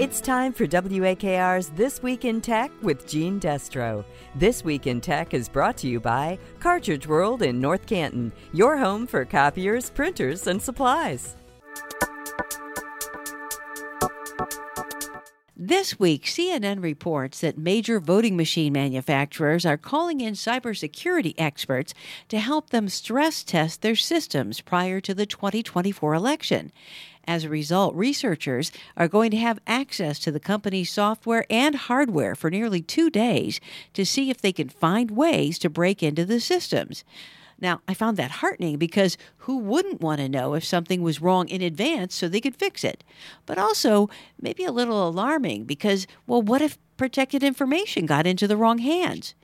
It's time for WAKR's This Week in Tech with Jeanne Destro. This Week in Tech is brought to you by Cartridge World in North Canton, your home for copiers, printers, and supplies. This week, CNN reports that major voting machine manufacturers are calling in cybersecurity experts to help them stress test their systems prior to the 2024 election. As a result, researchers are going to have access to the company's software and hardware for nearly two days to see if they can find ways to break into the systems. Now, I found that heartening because who wouldn't want to know if something was wrong in advance so they could fix it? But also, maybe a little alarming because, well, what if protected information got into the wrong hands?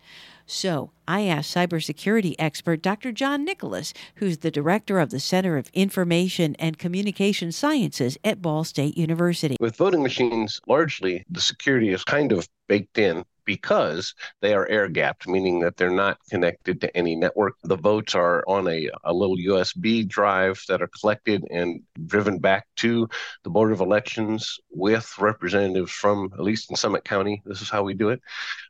So I asked cybersecurity expert Dr. John Nicholas, who's the director of the Center of Information and Communication Sciences at Ball State University. With voting machines, largely the security is kind of baked in because they are air gapped, meaning that they're not connected to any network. The votes are on a, a little USB drive that are collected and driven back to the Board of Elections with representatives from, at least in Summit County, this is how we do it.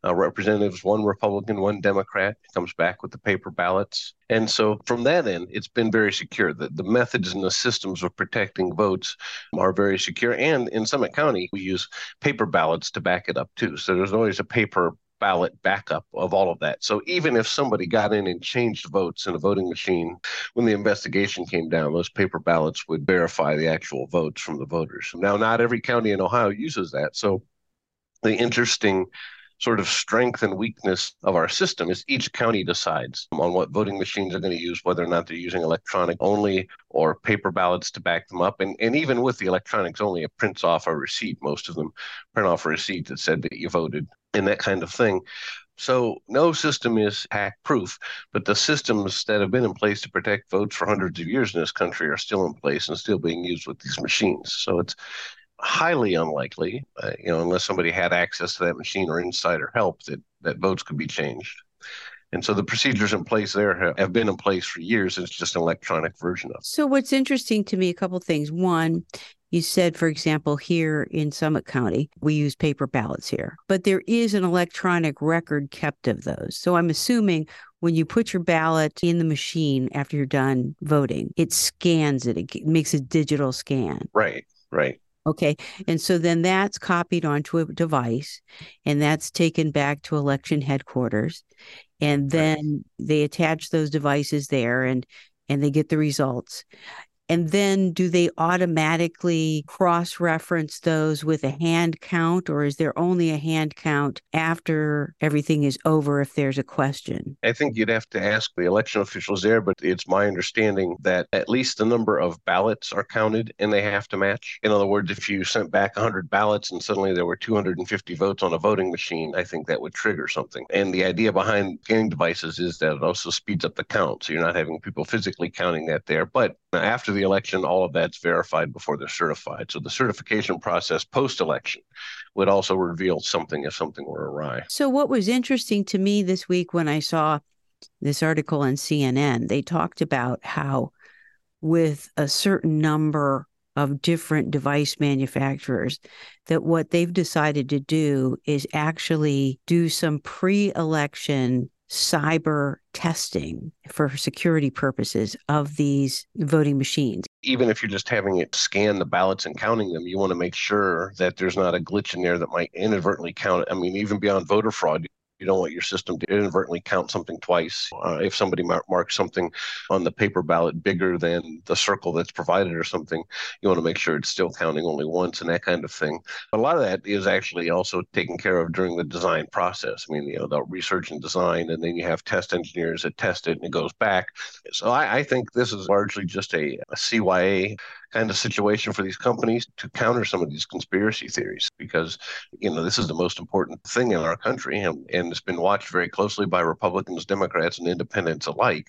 Uh, representatives, one Republican, one Democrat, comes back with the paper ballots. And so from that end, it's been very secure. The, the methods and the systems of protecting votes are very secure. And in Summit County, we use paper ballots to back it up too. So there's always a paper ballot backup of all of that. So even if somebody got in and changed votes in a voting machine, when the investigation came down, those paper ballots would verify the actual votes from the voters. Now, not every county in Ohio uses that. So the interesting sort of strength and weakness of our system is each county decides on what voting machines are going to use, whether or not they're using electronic only or paper ballots to back them up. And, and even with the electronics only, it prints off a receipt. Most of them print off a receipt that said that you voted and that kind of thing. So no system is hack proof, but the systems that have been in place to protect votes for hundreds of years in this country are still in place and still being used with these machines. So it's highly unlikely, uh, you know, unless somebody had access to that machine or insider help, that that votes could be changed. And so the procedures in place there have been in place for years. It's just an electronic version of it. So what's interesting to me, a couple things. One, you said, for example, here in Summit County, we use paper ballots here, but there is an electronic record kept of those. So I'm assuming when you put your ballot in the machine after you're done voting, it scans it, it makes a digital scan. Right, right. Okay. And so then that's copied onto a device and that's taken back to election headquarters. And then they attach those devices there and and they get the results. And then do they automatically cross reference those with a hand count, or is there only a hand count after everything is over if there's a question? I think you'd have to ask the election officials there, but it's my understanding that at least the number of ballots are counted and they have to match. In other words, if you sent back 100 ballots and suddenly there were 250 votes on a voting machine, I think that would trigger something. And the idea behind scanning devices is that it also speeds up the count. So you're not having people physically counting that there. But after the election, all of that's verified before they're certified. So the certification process post election would also reveal something if something were awry. So, what was interesting to me this week when I saw this article on CNN, they talked about how with a certain number of different device manufacturers that what they've decided to do is actually do some pre-election cyber testing for security purposes of these voting machines. Even if you're just having it scan the ballots and counting them, you want to make sure that there's not a glitch in there that might inadvertently count. I mean, even beyond voter fraud, you don't want your system to inadvertently count something twice. Uh, if somebody mar- marks something on the paper ballot bigger than the circle that's provided or something, you want to make sure it's still counting only once and that kind of thing. A lot of that is actually also taken care of during the design process. I mean, you know, the research and design, and then you have test engineers that test it and it goes back. So I, I think this is largely just a, a CYA kind of situation for these companies to counter some of these conspiracy theories because you know this is the most important thing in our country and, and it's been watched very closely by republicans democrats and independents alike.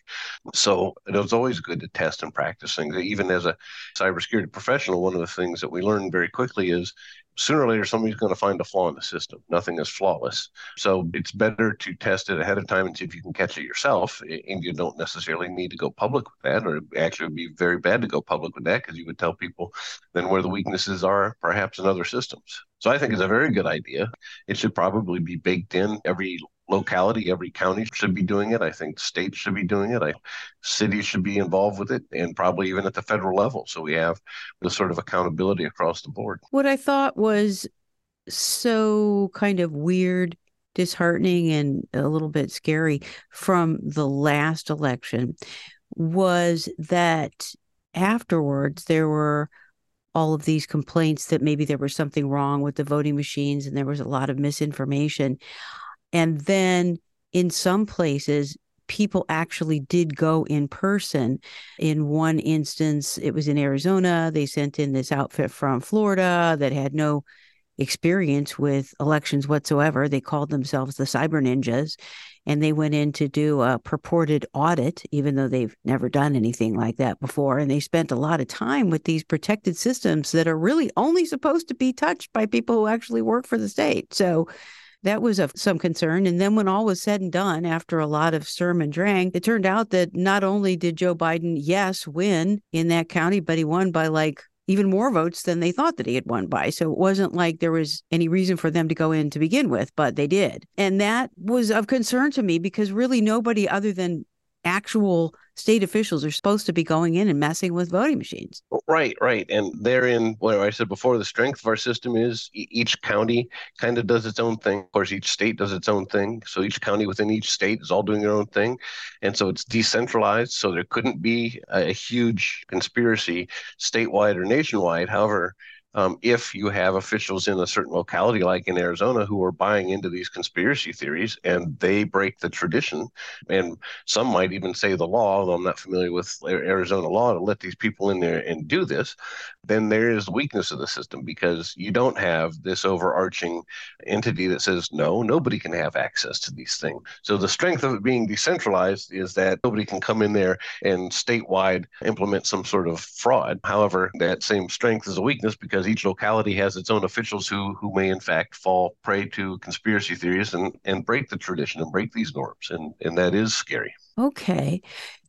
So it was always good to test and practice things. Even as a cybersecurity professional one of the things that we learned very quickly is sooner or later somebody's going to find a flaw in the system. Nothing is flawless. So it's better to test it ahead of time and see if you can catch it yourself. And you don't necessarily need to go public with that, or actually would be very bad to go public with that because you would tell people then where the weaknesses are, perhaps in other systems. So I think it's a very good idea. It should probably be baked in every locality, every county should be doing it. I think states should be doing it. I, cities should be involved with it, and probably even at the federal level. So we have the sort of accountability across the board. What I thought was so kind of weird, disheartening, and a little bit scary from the last election was that afterwards there were all of these complaints that maybe there was something wrong with the voting machines and there was a lot of misinformation. And then in some places, people actually did go in person. In one instance, it was in Arizona. They sent in this outfit from Florida that had no experience with elections whatsoever. They called themselves the Cyber Ninjas. And they went in to do a purported audit, even though they've never done anything like that before. And they spent a lot of time with these protected systems that are really only supposed to be touched by people who actually work for the state. So that was of some concern. And then when all was said and done, after a lot of sturm and drang, it turned out that not only did Joe Biden, yes, win in that county, but he won by like even more votes than they thought that he had won by. So it wasn't like there was any reason for them to go in to begin with, but they did. And that was of concern to me because really nobody other than actual state officials are supposed to be going in and messing with voting machines. Oh, right, right. And therein, what I said before, the strength of our system is each county kind of does its own thing. Of course, each state does its own thing. So each county within each state is all doing their own thing. And so it's decentralized. So there couldn't be a huge conspiracy statewide or nationwide. However, um, if you have officials in a certain locality, like in Arizona, who are buying into these conspiracy theories and they break the tradition. And some might even say the law, although I'm not familiar with Arizona law to let these people in there and do this, then there is weakness of the system because you don't have this overarching entity that says, no, nobody can have access to these things. So the strength of it being decentralized is that nobody can come in there and statewide implement some sort of fraud. However, that same strength is a weakness because because each locality has its own officials who who may in fact fall prey to conspiracy theories and and break the tradition and break these norms. And and that is scary. Okay.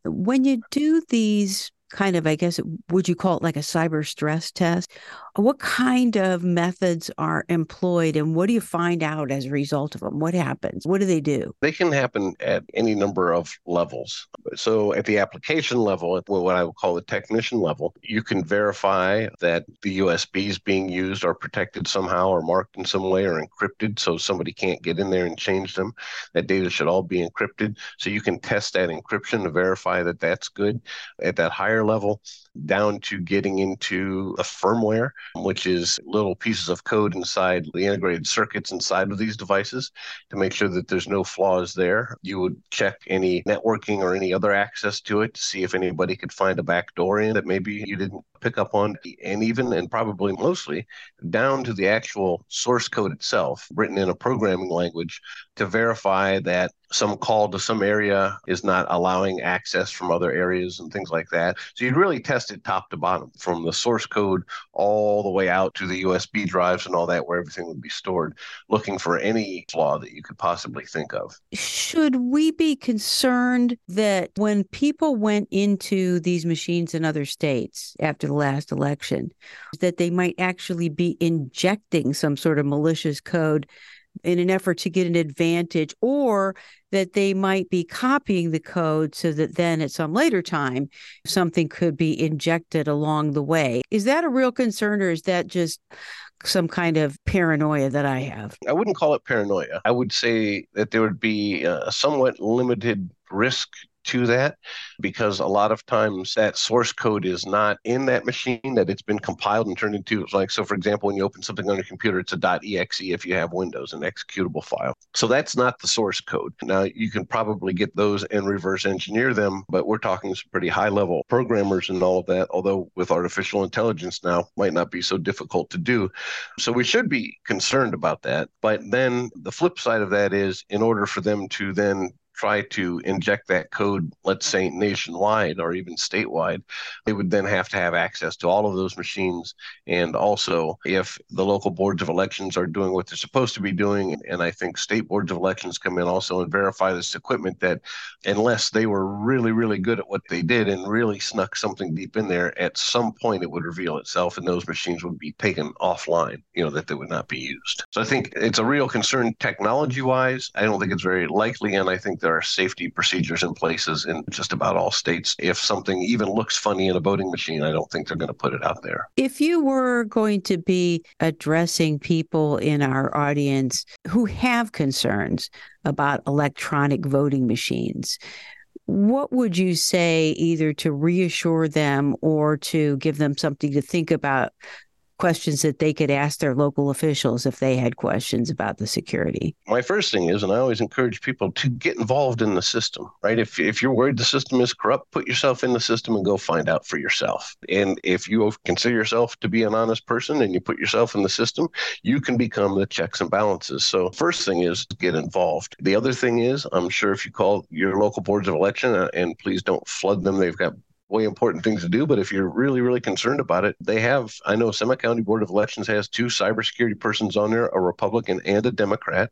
When you do these kind of, I guess, would you call it like a cyber stress test? What kind of methods are employed and what do you find out as a result of them? What happens? What do they do? They can happen at any number of levels. So, at the application level, at what I would call the technician level, you can verify that the USBs being used are protected somehow or marked in some way or encrypted so somebody can't get in there and change them. That data should all be encrypted. So, you can test that encryption to verify that that's good. At that higher level down to getting into a firmware, which is little pieces of code inside the integrated circuits inside of these devices to make sure that there's no flaws there. You would check any networking or any other access to it to see if anybody could find a back door in that maybe you didn't pick up on, and even and probably mostly down to the actual source code itself, written in a programming language to verify that some call to some area is not allowing access from other areas and things like that. So you'd really test it top to bottom from the source code all the way out to the USB drives and all that, where everything would be stored, looking for any flaw that you could possibly think of. Should we be concerned that when people went into these machines in other states after the last election, that they might actually be injecting some sort of malicious code in an effort to get an advantage, or that they might be copying the code so that then at some later time something could be injected along the way. Is that a real concern, or is that just some kind of paranoia that I have? I wouldn't call it paranoia. I would say that there would be a somewhat limited risk to that because a lot of times that source code is not in that machine that it's been compiled and turned into. Like so for example when you open something on your computer it's a. exe if you have windows an executable file. So that's not the source code. Now you can probably get those and reverse engineer them but we're talking some pretty high level programmers and all of that although with artificial intelligence now might not be so difficult to do. So we should be concerned about that. But then the flip side of that is in order for them to then try to inject that code, let's say nationwide or even statewide, they would then have to have access to all of those machines. And also, if the local boards of elections are doing what they're supposed to be doing, and I think state boards of elections come in also and verify this equipment, that unless they were really, really good at what they did and really snuck something deep in there, at some point it would reveal itself and those machines would be taken offline, you know, that they would not be used. So I think it's a real concern technology wise. I don't think it's very likely. And I think there are safety procedures in places in just about all states. If something even looks funny in a voting machine, I don't think they're going to put it out there. If you were going to be addressing people in our audience who have concerns about electronic voting machines, what would you say either to reassure them or to give them something to think about questions that they could ask their local officials if they had questions about the security? My first thing is, and I always encourage people to get involved in the system, right? If, if you're worried the system is corrupt, put yourself in the system and go find out for yourself. And if you consider yourself to be an honest person and you put yourself in the system, you can become the checks and balances. So, first thing is get involved. The other thing is, I'm sure if you call your local boards of election, uh, and please don't flood them, they've got way important things to do. But if you're really, really concerned about it, they have, I know Summit County Board of Elections has two cybersecurity persons on there, a Republican and a Democrat.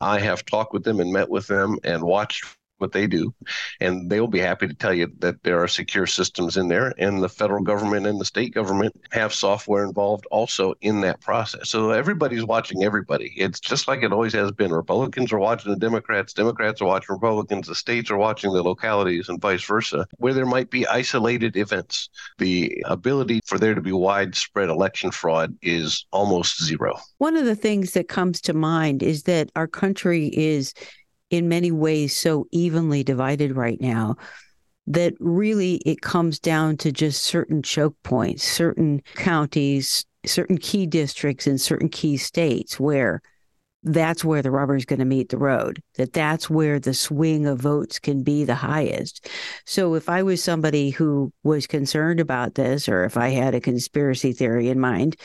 I have talked with them and met with them and watched what they do, and they'll be happy to tell you that there are secure systems in there, and the federal government and the state government have software involved also in that process. So everybody's watching everybody. It's just like it always has been. Republicans are watching the Democrats, Democrats are watching Republicans, the states are watching the localities, and vice versa, where there might be isolated events. The ability for there to be widespread election fraud is almost zero. One of the things that comes to mind is that our country is in many ways so evenly divided right now that really it comes down to just certain choke points, certain counties, certain key districts in certain key states where that's where the rubber is going to meet the road, that that's where the swing of votes can be the highest. So if I was somebody who was concerned about this, or if I had a conspiracy theory in mind,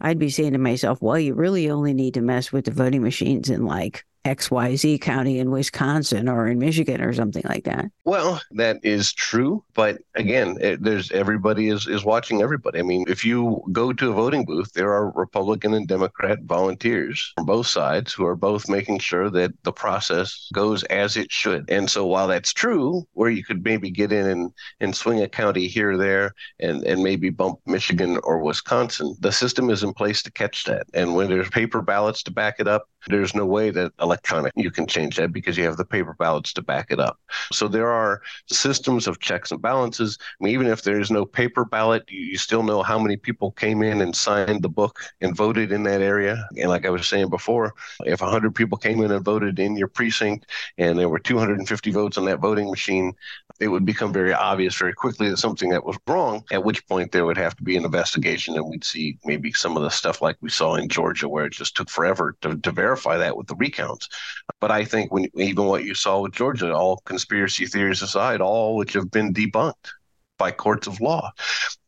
I'd be saying to myself, well, you really only need to mess with the voting machines in like XYZ county in Wisconsin or in Michigan or something like that. Well, that is true, but again, it, there's everybody is is watching everybody. I mean, if you go to a voting booth, there are Republican and Democrat volunteers from both sides who are both making sure that the process goes as it should. And so while that's true, where you could maybe get in and, and swing a county here or there and, and maybe bump Michigan or Wisconsin, the system is in place to catch that. And when there's paper ballots to back it up, there's no way that electronic you can change that because you have the paper ballots to back it up. So there are systems of checks and balances. I mean, even if there's no paper ballot, you still know how many people came in and signed the book and voted in that area. And like I was saying before, if 100 people came in and voted in your precinct and there were 250 votes on that voting machine, it would become very obvious very quickly that something that was wrong, at which point there would have to be an investigation and we'd see maybe some of the stuff like we saw in Georgia where it just took forever to, to verify that with the recounts. But I think when even what you saw with Georgia, all conspiracy theories aside, all which have been debunked by courts of law,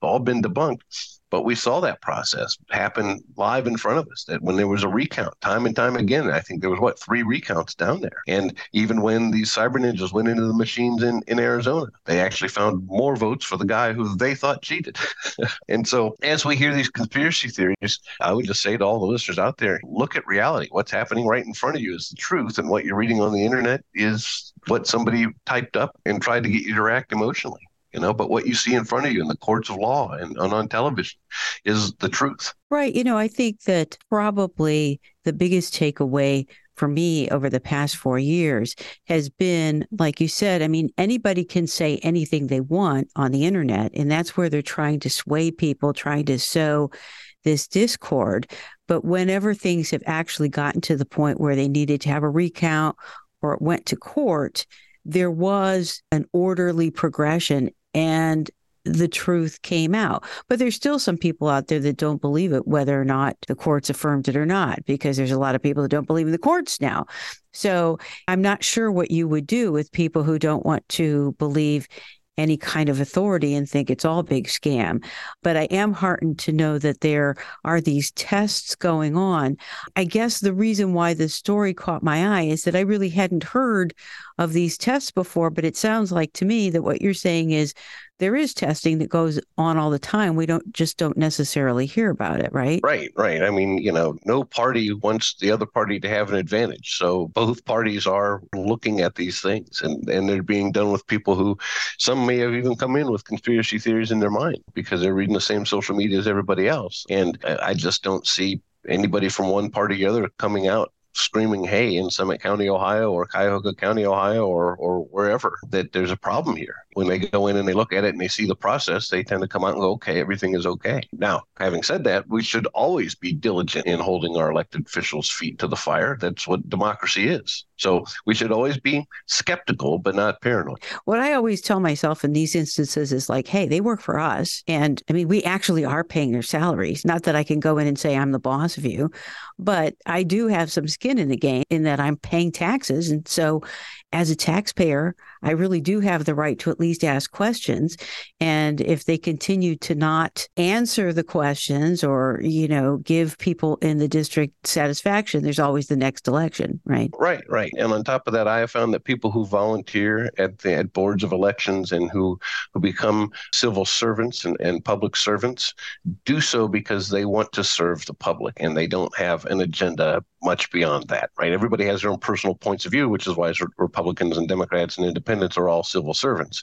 all been debunked but we saw that process happen live in front of us. That when there was a recount, time and time again, I think there was what three recounts down there. And even when these cyber ninjas went into the machines in in Arizona, they actually found more votes for the guy who they thought cheated. and so, as we hear these conspiracy theories, I would just say to all the listeners out there, look at reality. What's happening right in front of you is the truth, and what you're reading on the internet is what somebody typed up and tried to get you to react emotionally you know but what you see in front of you in the courts of law and, on television is the truth right you know i think that probably the biggest takeaway for me over the past four years has been, like you said, I mean, anybody can say anything they want on the internet, and that's where they're trying to sway people, trying to sow this discord. But whenever things have actually gotten to the point where they needed to have a recount or it went to court, there was an orderly progression and the truth came out. But there's still some people out there that don't believe it, whether or not the courts affirmed it or not, because there's a lot of people that don't believe in the courts now. So I'm not sure what you would do with people who don't want to believe any kind of authority and think it's all big scam. But I am heartened to know that there are these tests going on. I guess the reason why this story caught my eye is that I really hadn't heard of these tests before, but it sounds like to me that what you're saying is there is testing that goes on all the time. We don't just don't necessarily hear about it, right? Right, right. I mean, you know, no party wants the other party to have an advantage. So both parties are looking at these things and, and they're being done with people who some may have even come in with conspiracy theories in their mind because they're reading the same social media as everybody else. And I just don't see anybody from one party or the other coming out screaming hey in Summit County, Ohio, or Cuyahoga County, Ohio, or or wherever that there's a problem here. When they go in and they look at it and they see the process, they tend to come out and go, okay, everything is okay. Now, having said that, we should always be diligent in holding our elected officials' feet to the fire. That's what democracy is. So we should always be skeptical, but not paranoid. What I always tell myself in these instances is like, hey, they work for us. And I mean, we actually are paying their salaries. Not that I can go in and say I'm the boss of you, but I do have some skin in the game in that I'm paying taxes. And so as a taxpayer, I really do have the right to at least ask questions. And if they continue to not answer the questions or, you know, give people in the district satisfaction, there's always the next election, right? Right, right. And on top of that, I have found that people who volunteer at the at boards of elections and who, who become civil servants and, and public servants do so because they want to serve the public and they don't have an agenda much beyond that, right? Everybody has their own personal points of view, which is why Republicans and Democrats and independents are all civil servants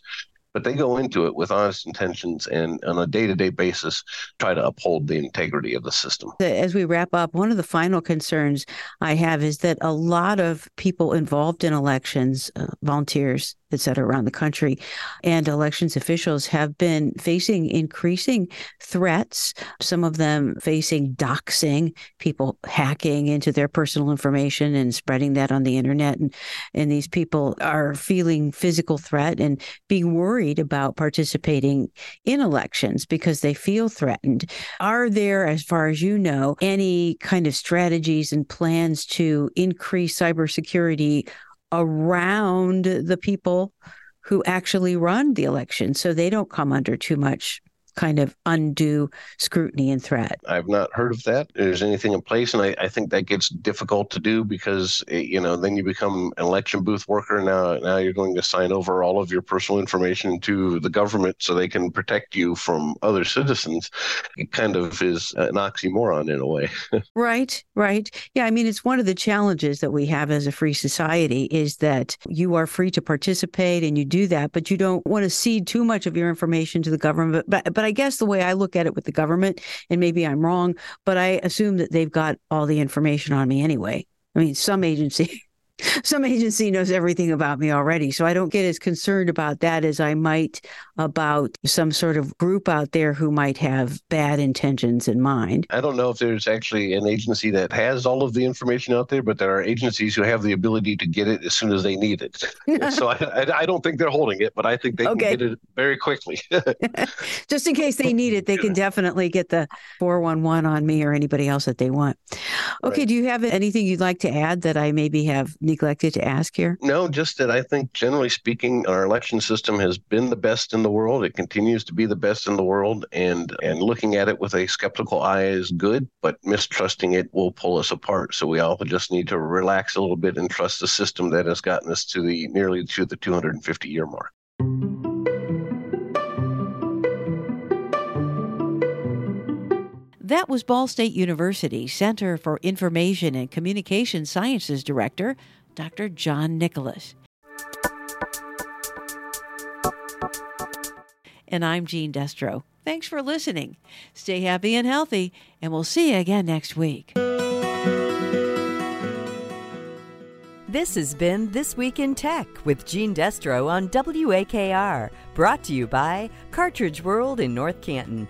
but they go into it with honest intentions and on a day-to-day basis try to uphold the integrity of the system. As we wrap up, one of the final concerns I have is that a lot of people involved in elections, uh, volunteers, et cetera, around the country, and elections officials have been facing increasing threats, some of them facing doxing, people hacking into their personal information and spreading that on the internet. And, and these people are feeling physical threat and being worried about participating in elections because they feel threatened. Are there, as far as you know, any kind of strategies and plans to increase cybersecurity around the people who actually run the election. So they don't come under too much kind of undue scrutiny and threat. I've not heard of that. There's anything in place, and I, I think that gets difficult to do because it, eh, you know then you become an election booth worker. Now, now you're going to sign over all of your personal information to the government so they can protect you from other citizens. It kind of is an oxymoron in a way. right, right. Yeah, I mean it's one of the challenges that we have as a free society is that you are free to participate and you do that, but you don't want to cede too much of your information to the government. But but I guess the way I look at it with the government, and maybe I'm wrong, but I assume that they've got all the information on me anyway. I mean, some agency some agency knows everything about me already. So I don't get as concerned about that as I might about some sort of group out there who might have bad intentions in mind. I don't know if there's actually an agency that has all of the information out there, but there are agencies who have the ability to get it as soon as they need it. so I, I, don't think they're holding it, but I think they okay. can get it very quickly. Just in case they need it, they can definitely get the 411 on me or anybody else that they want. Okay. Right. Do you have anything you'd like to add that I maybe have neglected to ask here? No, just that I think generally speaking, our election system has been the best in the world. It continues to be the best in the world, and and looking at it with a skeptical eye is good, but mistrusting it will pull us apart. So we all just need to relax a little bit and trust the system that has gotten us to the nearly to the 250 year mark. That was Ball State University Center for Information and Communication Sciences Director, Dr. John Nicholas. And I'm Jeanne Destro. Thanks for listening. Stay happy and healthy, and we'll see you again next week. This has been This Week in Tech with Jeanne Destro on WAKR, brought to you by Cartridge World in North Canton.